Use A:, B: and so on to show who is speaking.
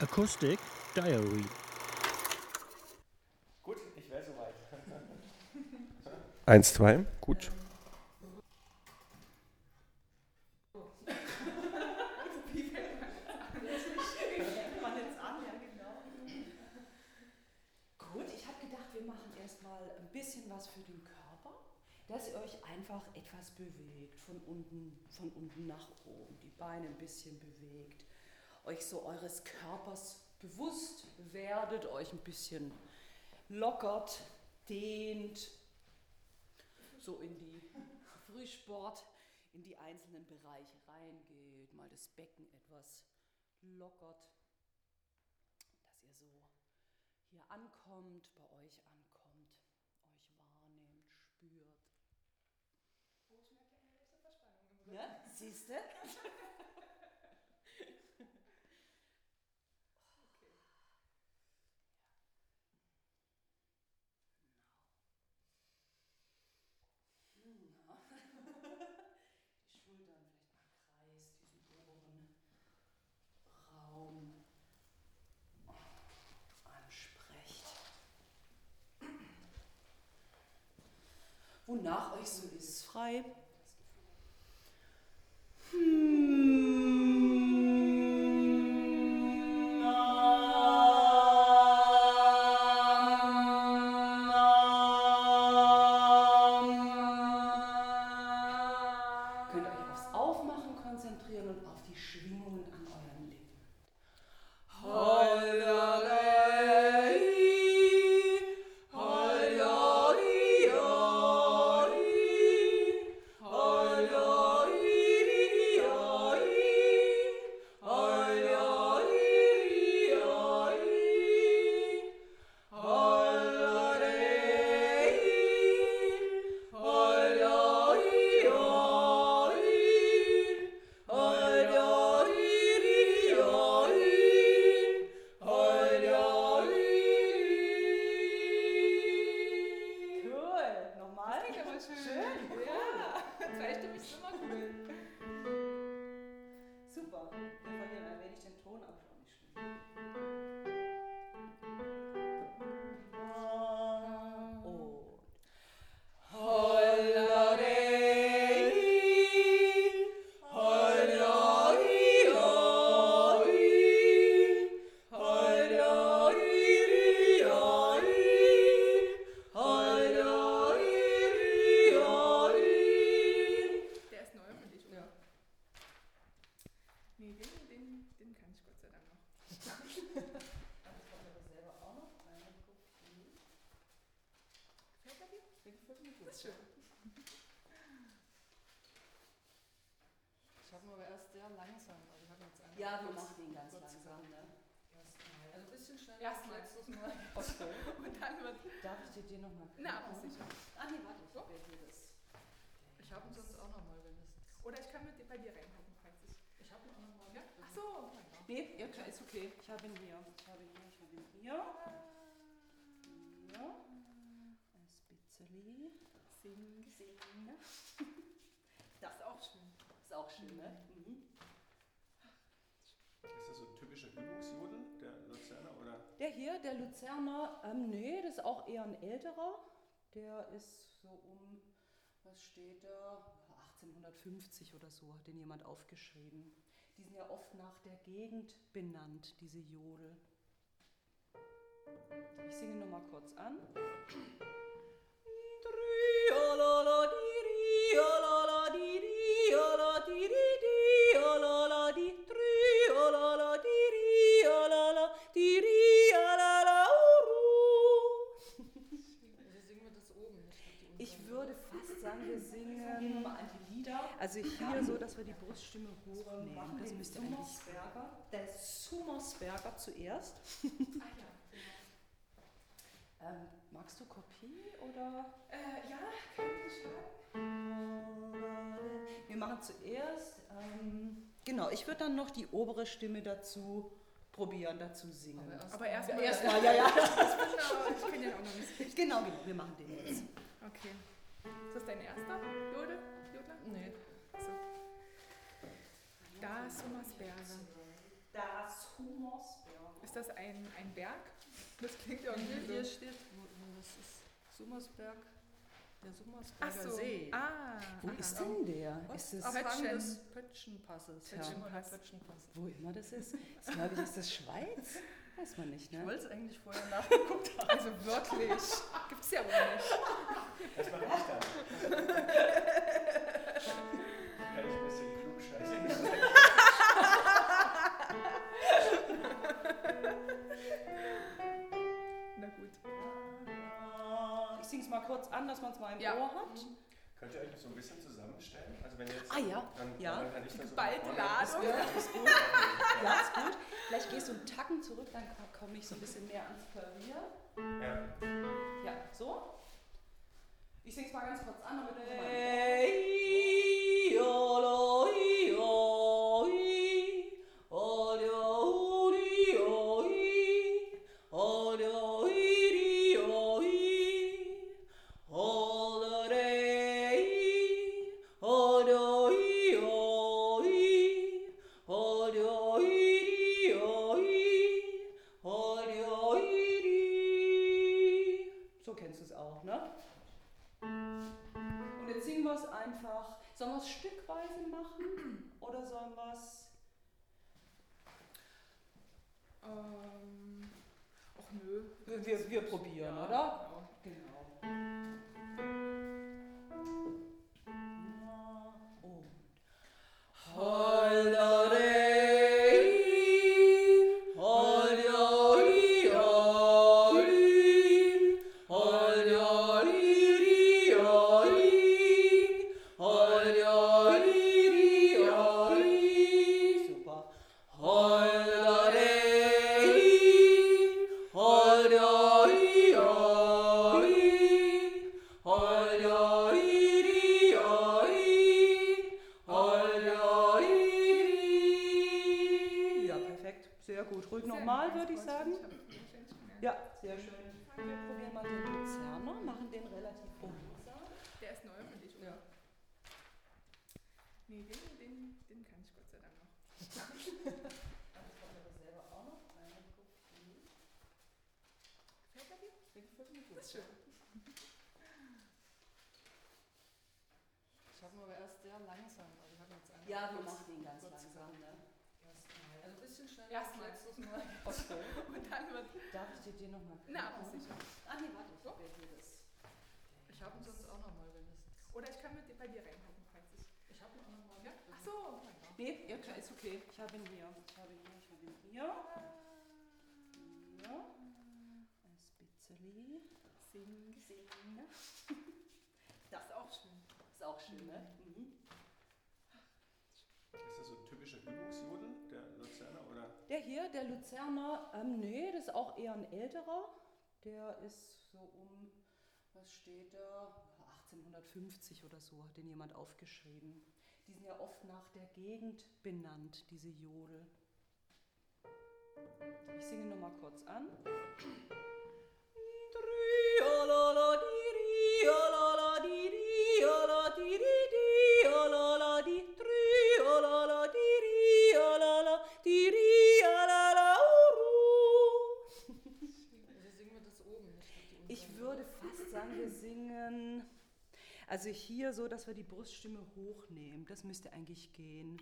A: Acoustic Diary.
B: Gut, ich wäre soweit.
C: Eins, zwei, gut.
D: Gut, ich habe gedacht, wir machen erstmal ein bisschen was für den Körper, dass ihr euch einfach etwas bewegt, von unten, von unten nach oben, die Beine ein bisschen bewegt, euch so eures Körpers bewusst werdet, euch ein bisschen lockert, dehnt, so in die Frühsport, in die einzelnen Bereiche reingeht, mal das Becken etwas lockert, dass ihr so hier ankommt, bei euch ankommt, euch wahrnehmt, spürt. Ne? Siehst du? Wonach euch so ist, frei. Könnt ihr euch aufs Aufmachen konzentrieren und auf die Schwingungen an euren Lippen.
E: Ist schön.
F: Ich habe aber erst sehr langsam, also ich jetzt einen
D: Ja, wir machen den ganz langsam. Ne?
F: Erstmal. Also ein bisschen schneller.
E: Erstmal.
F: als letztes Mal.
D: Okay.
E: Und dann wird.
D: Darf ich dir den nochmal
E: Na, aber sicher.
D: Ah, nee, warte, ich habe ja hier das.
F: Ich habe ihn sonst auch nochmal, wenn es.
E: Oder ich kann mit dir bei dir reingucken, falls ich.
F: Ich habe ihn auch nochmal.
E: Ja? Ach so.
D: Nee, ja, klar, ist okay. Ich habe ihn hier. Ich habe ihn hier, ich habe ihn hier. Hier. Ein Spitzeli.
E: Sing.
D: Sing.
E: Das ist auch schön.
D: Ist auch schön, ne? Mhm.
B: Ist das so ein typischer Übungsjodel, der Luzerner, oder?
D: Der hier, der Luzerner, ähm, nee, das ist auch eher ein älterer. Der ist so um, was steht da? 1850 oder so, hat den jemand aufgeschrieben. Die sind ja oft nach der Gegend benannt, diese Jodel. Ich singe noch mal kurz an. Ich würde fast sagen, wir singen also hier so, dass wir die Bruststimme hochnehmen. Das müsste eigentlich.
G: Der Summersberger zuerst.
E: Ah ja.
D: Ähm, magst du Kopie oder?
E: Äh, ja, kann nicht schaden.
D: Wir machen zuerst, ähm, genau, ich würde dann noch die obere Stimme dazu probieren, dazu singen.
F: Aber erst
E: erstmal.
D: Erstmal, ja, ja.
E: Ich bin aber, ich kenne den auch noch nicht.
D: Genau, genau, wir machen den jetzt.
E: Okay. Ist das dein erster Jodel? Jodler?
F: Nee.
E: So. Da ist Summersberger.
G: Das Summersberger.
E: Ist das ein, ein Berg? Das klingt
G: Hier,
E: irgendwie
G: hier
E: so.
G: steht, wo, wo das ist Summersberg, der
E: Ach
G: Summersberger
E: so.
G: See.
E: Ah.
D: Wo
E: aha.
D: ist denn der? Ist das,
G: Abhang
E: Pötschen.
G: des Pötschenpasses. Pötschenpass. Pötschenpass.
D: wo immer das ist? Das glaube ich, ist das Schweiz? Weiß man nicht,
G: Ich
D: ne?
G: wollte es eigentlich vorher nachgeguckt haben.
E: Also wirklich. Gibt's ja wohl nicht.
B: Das Ich
D: sing's mal kurz an, dass man es mal im
E: Ja.
D: Ohr hat.
B: Könnt ihr euch so ein bisschen zusammenstellen? Also wenn ihr jetzt
D: Ah, ja.
B: dann,
D: Ja.
B: dann kann ich das so
E: Geballte
B: vorne-
E: Ladung.
D: Ja, ist gut. Ja, ist gut. Vielleicht gehst du einen Tacken zurück, dann komme ich so ein bisschen mehr ans Klavier.
B: Ja.
D: Ja, so. Ich sing's mal ganz kurz an, damit du mal machen oder sollen wir es.
E: Ähm. Och nö.
D: Wir, wir, wir probieren,
E: Ja,
D: oder? Genau. Und. Super. Sagen. Ja, sehr schön. Wir probieren mal den Luzerner, machen den relativ behutsam.
E: Der ist neu für dich, oder?
D: Ja.
E: Nee, den, den, den kann ich Gott sei Dank noch.
D: Das wollen wir selber auch noch reingucken.
E: Gefällt er dir?
D: Das
E: ist schön.
G: Ich habe ihn aber erst sehr langsam. Also ich jetzt einen
D: Ja, wir machen den ganz langsam. Ne?
G: Schneller
E: Erstmal.
G: Mal.
D: Okay.
E: Und dann wird.
D: Darf ich dir den nochmal
E: Na, aber sicher.
D: Ah, nee, warte, ich habe ja hier das.
G: Ich habe ihn sonst auch nochmal, wenn es.
E: Oder ich kann mit dir bei dir reinhalten, falls ich.
G: Ich habe ihn auch nochmal.
E: Ja? Ach so.
D: Nee, ja, klar, ist okay. Ich habe ihn hier. Ich habe ihn hier, ich habe ihn hier. Hier. Ein Spitzeli.
E: Sing.
D: Sing.
E: Das ist auch schön.
D: Ist auch schön, ne? Mhm.
B: Ist das so ein typischer Übungsjodel, der
D: hier, der Luzerner, ähm, nee, das ist auch eher ein älterer. Der ist so um, was steht da? 1850 oder so, hat den jemand aufgeschrieben. Die sind ja oft nach der Gegend benannt, diese Jodel. Ich singe noch mal kurz an.
G: Also
D: Also hier so, dass wir die Bruststimme hochnehmen. Das müsste eigentlich gehen.